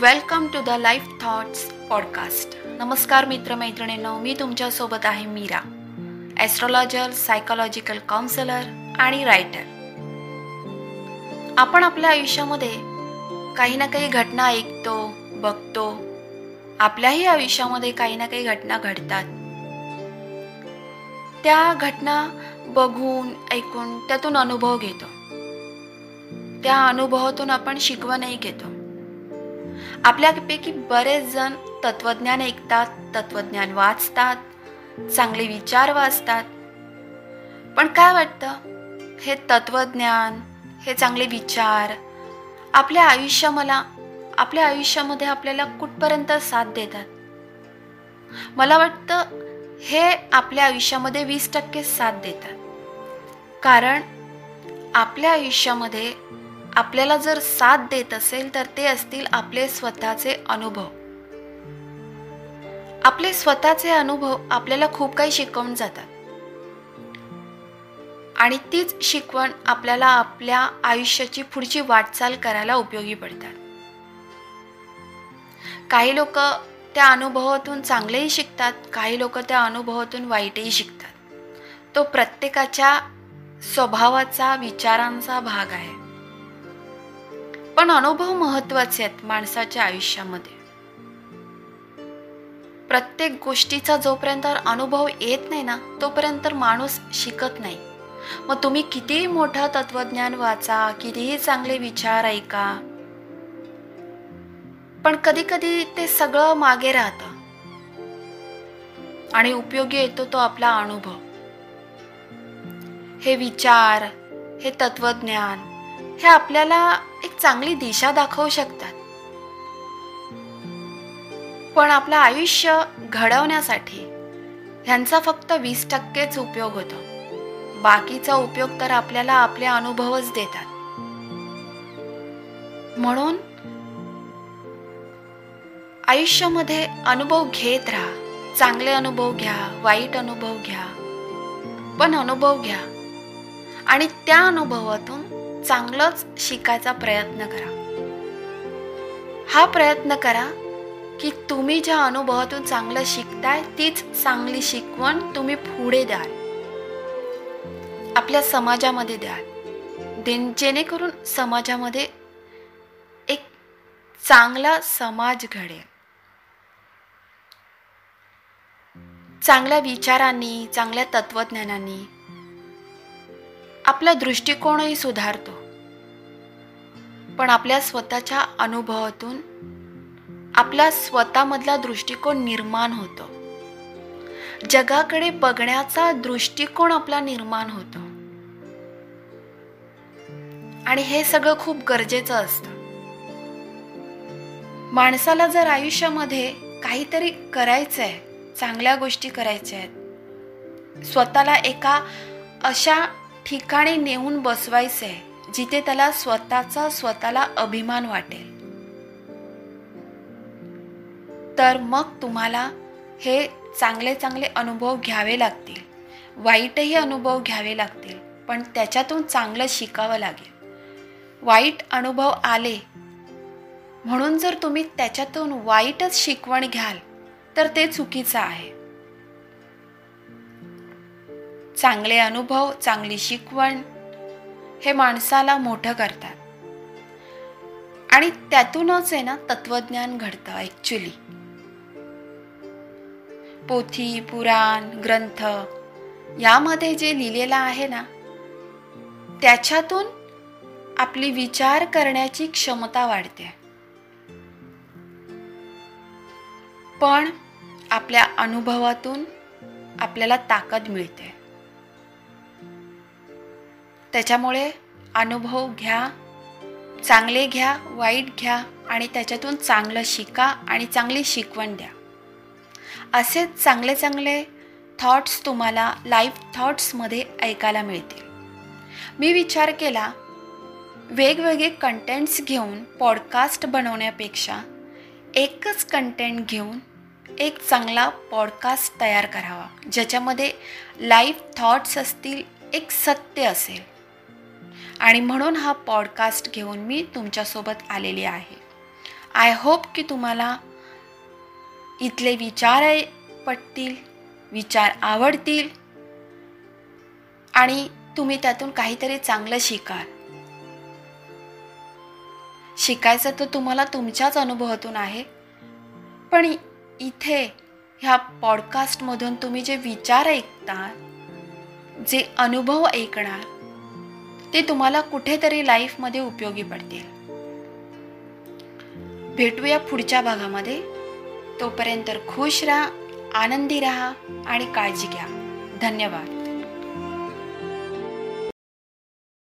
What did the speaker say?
Welcome to the life thoughts podcast नमस्कार मित्रमैत्रिणींनो मी तुमच्यासोबत आहे मीरा ॲस्ट्रॉलॉजर सायकोलॉजिकल काउन्सिलर आणि रायटर आपण आपल्या आयुष्यामध्ये काही ना काही घटना ऐकतो बघतो. आपल्याही आयुष्यामध्ये काही ना काही घटना घडतात. त्या घटना बघून ऐकून त्यातून अनुभव घेतो. त्या अनुभवातून आपण शिकवणही घेतो. आपल्यापैकी बरेच जण तत्वज्ञान ऐकतात तत्वज्ञान वाचतात चांगले विचार वाचतात. पण काय वाटतं? हे तत्वज्ञान हे चांगले विचार आपल्या आयुष्य मला आपल्या आयुष्यामध्ये आपल्याला कुठपर्यंत साथ देतात? मला वाटतं हे आपल्या आयुष्यामध्ये वीस टक्के साथ देतात. कारण आपल्या आयुष्यामध्ये आपल्याला जर साथ देत असेल तर ते असतील आपले स्वतःचे अनुभव. आपले स्वतःचे अनुभव आपल्याला खूप काही शिकवून जातात. आणि तीच शिकवण आपल्याला आपल्या आयुष्याची पुढची वाटचाल करायला उपयोगी पडतात. काही लोक त्या अनुभवातून चांगलेही शिकतात काही लोक त्या अनुभवातून वाईटही शिकतात. तो प्रत्येकाच्या स्वभावाचा विचारांचा भाग आहे. पण अनुभव महत्त्वाचे आहेत माणसाच्या आयुष्यामध्ये. प्रत्येक गोष्टीचा जोपर्यंत अनुभव येत नाही ना तोपर्यंत माणूस शिकत नाही. मग तुम्ही कितीही मोठं तत्वज्ञान वाचा कितीही चांगले विचार ऐका. पण कधी कधी ते सगळं मागे राहतं. आणि उपयोगी येतो तो आपला अनुभव. हे विचार हे तत्वज्ञान हे आपल्याला एक चांगली दिशा दाखवू शकतात. पण आपलं आयुष्य घडवण्यासाठी ह्यांचा फक्त वीस टक्केच उपयोग होतो. बाकीचा उपयोग तर आपल्याला आपले अनुभवच देतात. म्हणून आयुष्यामध्ये अनुभव घेत राहा. चांगले अनुभव घ्या वाईट अनुभव घ्या पण अनुभव घ्या. आणि त्या अनुभवातून चांगलंच शिकायचा प्रयत्न करा. हा प्रयत्न करा की तुम्ही ज्या अनुभवातून चांगलं शिकताय तीच चांगली शिकवण तुम्ही पुढे द्याल. आपल्या समाजामध्ये द्याल. जेणेकरून समाजामध्ये एक चांगला समाज घडेल. चांगल्या विचारांनी चांगल्या तत्वज्ञानांनी आपला दृष्टिकोनही सुधारतो. पण आपल्या स्वतःच्या अनुभवातून आपला स्वतःमधला दृष्टिकोन निर्माण होतो. जगाकडे बघण्याचा दृष्टिकोन आपला निर्माण होतो. आणि हे सगळं खूप गरजेचं असतं. माणसाला जर आयुष्यामध्ये काहीतरी करायचं आहे चांगल्या गोष्टी करायच्या आहेत स्वतःला एका अशा ठिकाणी नेऊन बसवायचं आहे जिथे त्याला स्वतःचा स्वतःला अभिमान वाटेल. तर मग तुम्हाला हे चांगले चांगले अनुभव घ्यावे लागतील. वाईटही अनुभव घ्यावे लागतील पण त्याच्यातून चांगलं शिकावं लागेल. वाईट अनुभव आले. म्हणून जर तुम्ही त्याच्यातून वाईटच शिकवण घ्याल तर ते चुकीचं आहे. चांगले अनुभव चांगली शिकवण हे माणसाला मोठं करतात. आणि त्यातूनच आहे ना तत्वज्ञान घडतं ॲक्च्युली पोथी पुराण ग्रंथ यामध्ये जे लिहिलेलं आहे ना त्याच्यातून आपली विचार करण्याची क्षमता वाढते. पण आपल्या अनुभवातून आपल्याला ताकद मिळते. त्याच्यामुळे अनुभव घ्या चांगले घ्या वाईट घ्या आणि त्याच्यातून चांगलं शिका आणि चांगली शिकवण द्या. असेच चांगले चांगले थॉट्स तुम्हाला लाईफ थॉट्समध्ये ऐकायला मिळतील. मी विचार केला वेगवेगळे कंटेंट्स घेऊन पॉडकास्ट बनवण्यापेक्षा एकच कंटेंट घेऊन एक चांगला पॉडकास्ट तयार करावा ज्याच्यामध्ये लाईफ थॉट्स असतील एक सत्य असेल. आणि म्हणून हा पॉडकास्ट घेऊन मी तुमच्यासोबत आलेली आहे. आय होप की तुम्हाला इथले विचार पटतील विचार आवडतील आणि तुम्ही त्यातून काहीतरी चांगलं शिकाल. शिकायचं तर तुम्हाला तुमच्याच अनुभवातून आहे. पण इथे ह्या पॉडकास्टमधून तुम्ही जे विचार ऐकता जे अनुभव ऐकणार ते तुम्हाला कुठेतरी लाईफमध्ये उपयोगी पडतील. भेटूया पुढच्या भागामध्ये. तोपर्यंत खुश राहा आनंदी राहा आणि काळजी घ्या. धन्यवाद.